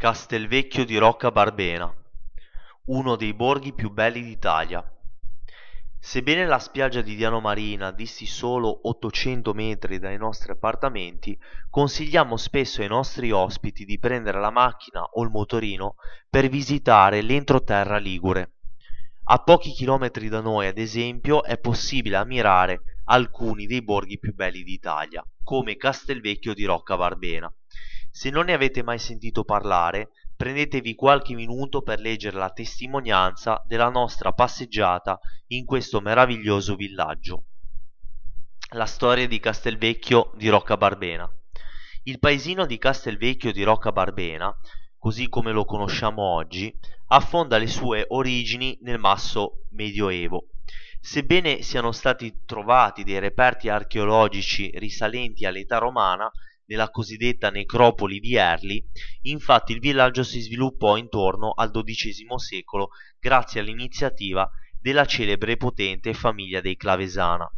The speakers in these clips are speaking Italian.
Castelvecchio di Rocca Barbena, uno dei borghi più belli d'Italia. Sebbene la spiaggia di Diano Marina disti solo 800 metri dai nostri appartamenti, consigliamo spesso ai nostri ospiti di prendere la macchina o il motorino per visitare l'entroterra ligure. A pochi chilometri da noi, ad esempio, è possibile ammirare alcuni dei borghi più belli d'Italia, come Castelvecchio di Rocca Barbena. Se non ne avete mai sentito parlare, prendetevi qualche minuto per leggere la testimonianza della nostra passeggiata in questo meraviglioso villaggio. La storia di Castelvecchio di Rocca Barbena. Il paesino di Castelvecchio di Rocca Barbena, così come lo conosciamo oggi, affonda le sue origini nel masso medioevo. Sebbene siano stati trovati dei reperti archeologici risalenti all'età romana, nella cosiddetta necropoli di Erli, infatti il villaggio si sviluppò intorno al XII secolo grazie all'iniziativa della celebre e potente famiglia dei Clavesana.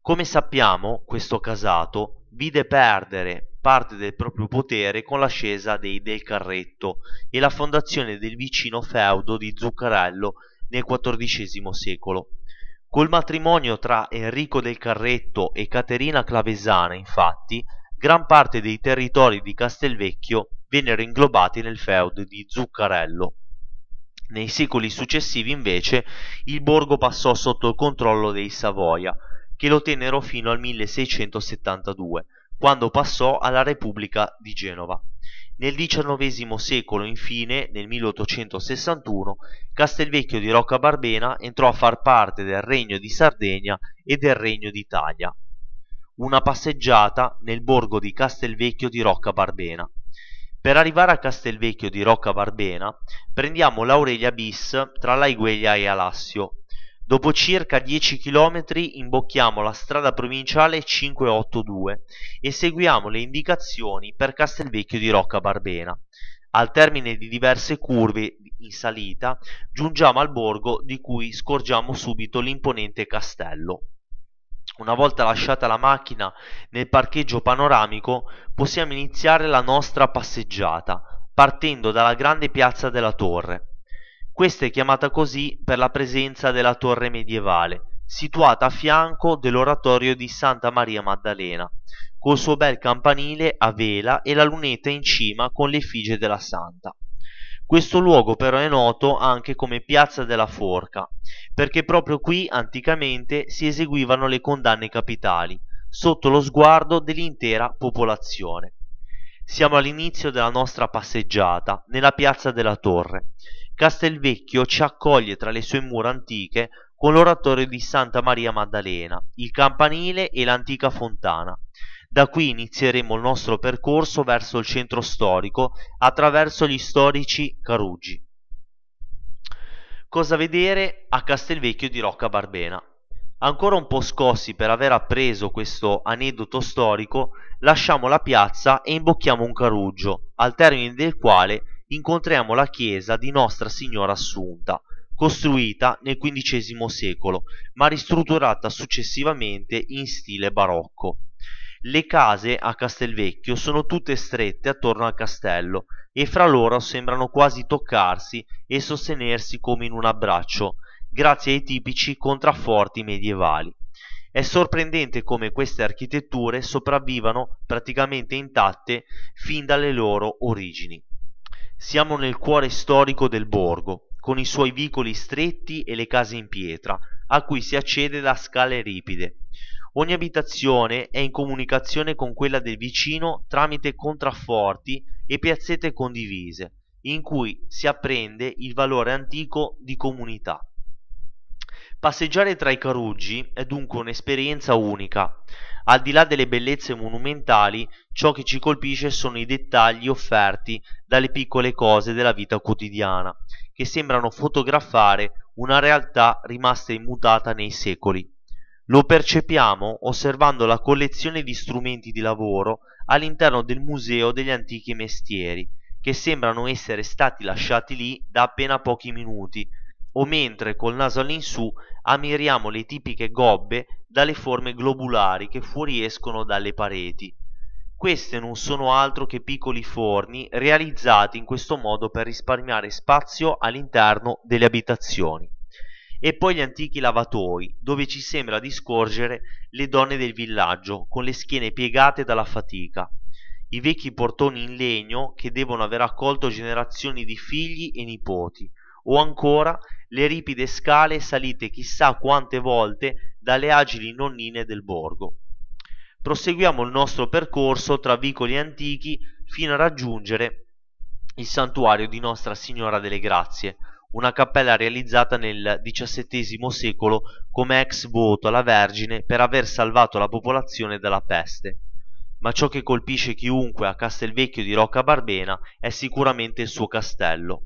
Come sappiamo, questo casato vide perdere parte del proprio potere con l'ascesa dei Del Carretto e la fondazione del vicino feudo di Zuccarello nel XIV secolo. Col matrimonio tra Enrico del Carretto e Caterina Clavesana, infatti, gran parte dei territori di Castelvecchio vennero inglobati nel feudo di Zuccarello. Nei secoli successivi, invece, il borgo passò sotto il controllo dei Savoia, che lo tennero fino al 1672, quando passò alla Repubblica di Genova. Nel XIX secolo, infine, nel 1861, Castelvecchio di Roccabarbena entrò a far parte del Regno di Sardegna e del Regno d'Italia una passeggiata nel borgo di Castelvecchio di Rocca Barbena. Per arrivare a Castelvecchio di Rocca Barbena prendiamo l'Aurelia bis tra Laigueglia e Alassio. Dopo circa 10 km imbocchiamo la strada provinciale 582 e seguiamo le indicazioni per Castelvecchio di Rocca Barbena. Al termine di diverse curve in salita giungiamo al borgo di cui scorgiamo subito l'imponente castello. Una volta lasciata la macchina nel parcheggio panoramico, possiamo iniziare la nostra passeggiata, partendo dalla grande piazza della torre. Questa è chiamata così per la presenza della torre medievale, situata a fianco dell'oratorio di Santa Maria Maddalena, col suo bel campanile a vela e la lunetta in cima con l'effigie della santa. Questo luogo però è noto anche come Piazza della Forca, perché proprio qui anticamente si eseguivano le condanne capitali, sotto lo sguardo dell'intera popolazione. Siamo all'inizio della nostra passeggiata, nella Piazza della Torre. Castelvecchio ci accoglie tra le sue mura antiche con l'oratorio di Santa Maria Maddalena, il campanile e l'antica fontana. Da qui inizieremo il nostro percorso verso il centro storico attraverso gli storici Carugi. Cosa vedere a Castelvecchio di Rocca Barbena? Ancora un po' scossi per aver appreso questo aneddoto storico, lasciamo la piazza e imbocchiamo un carugio, al termine del quale incontriamo la chiesa di Nostra Signora Assunta, costruita nel XV secolo, ma ristrutturata successivamente in stile barocco. Le case a Castelvecchio sono tutte strette attorno al castello e fra loro sembrano quasi toccarsi e sostenersi come in un abbraccio, grazie ai tipici contrafforti medievali. È sorprendente come queste architetture sopravvivano praticamente intatte fin dalle loro origini. Siamo nel cuore storico del borgo, con i suoi vicoli stretti e le case in pietra, a cui si accede da scale ripide. Ogni abitazione è in comunicazione con quella del vicino tramite contrafforti e piazzette condivise, in cui si apprende il valore antico di comunità. Passeggiare tra i Caruggi è dunque un'esperienza unica. Al di là delle bellezze monumentali, ciò che ci colpisce sono i dettagli offerti dalle piccole cose della vita quotidiana, che sembrano fotografare una realtà rimasta immutata nei secoli. Lo percepiamo osservando la collezione di strumenti di lavoro all'interno del Museo degli Antichi Mestieri, che sembrano essere stati lasciati lì da appena pochi minuti, o mentre col naso all'insù ammiriamo le tipiche gobbe dalle forme globulari che fuoriescono dalle pareti. Queste non sono altro che piccoli forni realizzati in questo modo per risparmiare spazio all'interno delle abitazioni. E poi gli antichi lavatoi, dove ci sembra di scorgere le donne del villaggio con le schiene piegate dalla fatica, i vecchi portoni in legno che devono aver accolto generazioni di figli e nipoti, o ancora le ripide scale salite chissà quante volte dalle agili nonnine del borgo. Proseguiamo il nostro percorso tra vicoli antichi fino a raggiungere il santuario di Nostra Signora delle Grazie, una cappella realizzata nel XVII secolo come ex voto alla Vergine per aver salvato la popolazione dalla peste. Ma ciò che colpisce chiunque a Castelvecchio di Rocca Barbena è sicuramente il suo castello.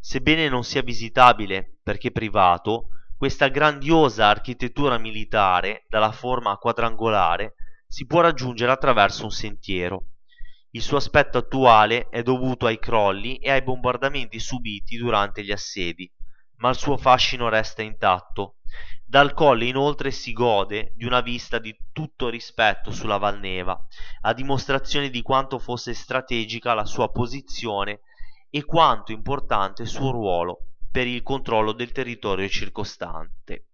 Sebbene non sia visitabile perché privato, questa grandiosa architettura militare, dalla forma quadrangolare, si può raggiungere attraverso un sentiero. Il suo aspetto attuale è dovuto ai crolli e ai bombardamenti subiti durante gli assedi, ma il suo fascino resta intatto. Dal colle inoltre si gode di una vista di tutto rispetto sulla Valneva, a dimostrazione di quanto fosse strategica la sua posizione e quanto importante il suo ruolo per il controllo del territorio circostante.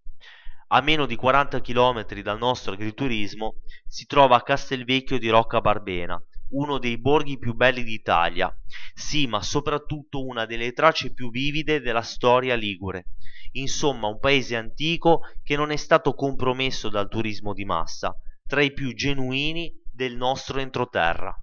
A meno di 40 km dal nostro agriturismo si trova Castelvecchio di Rocca Barbena, uno dei borghi più belli d'Italia, sì, ma soprattutto una delle tracce più vivide della storia ligure. Insomma, un paese antico che non è stato compromesso dal turismo di massa, tra i più genuini del nostro entroterra.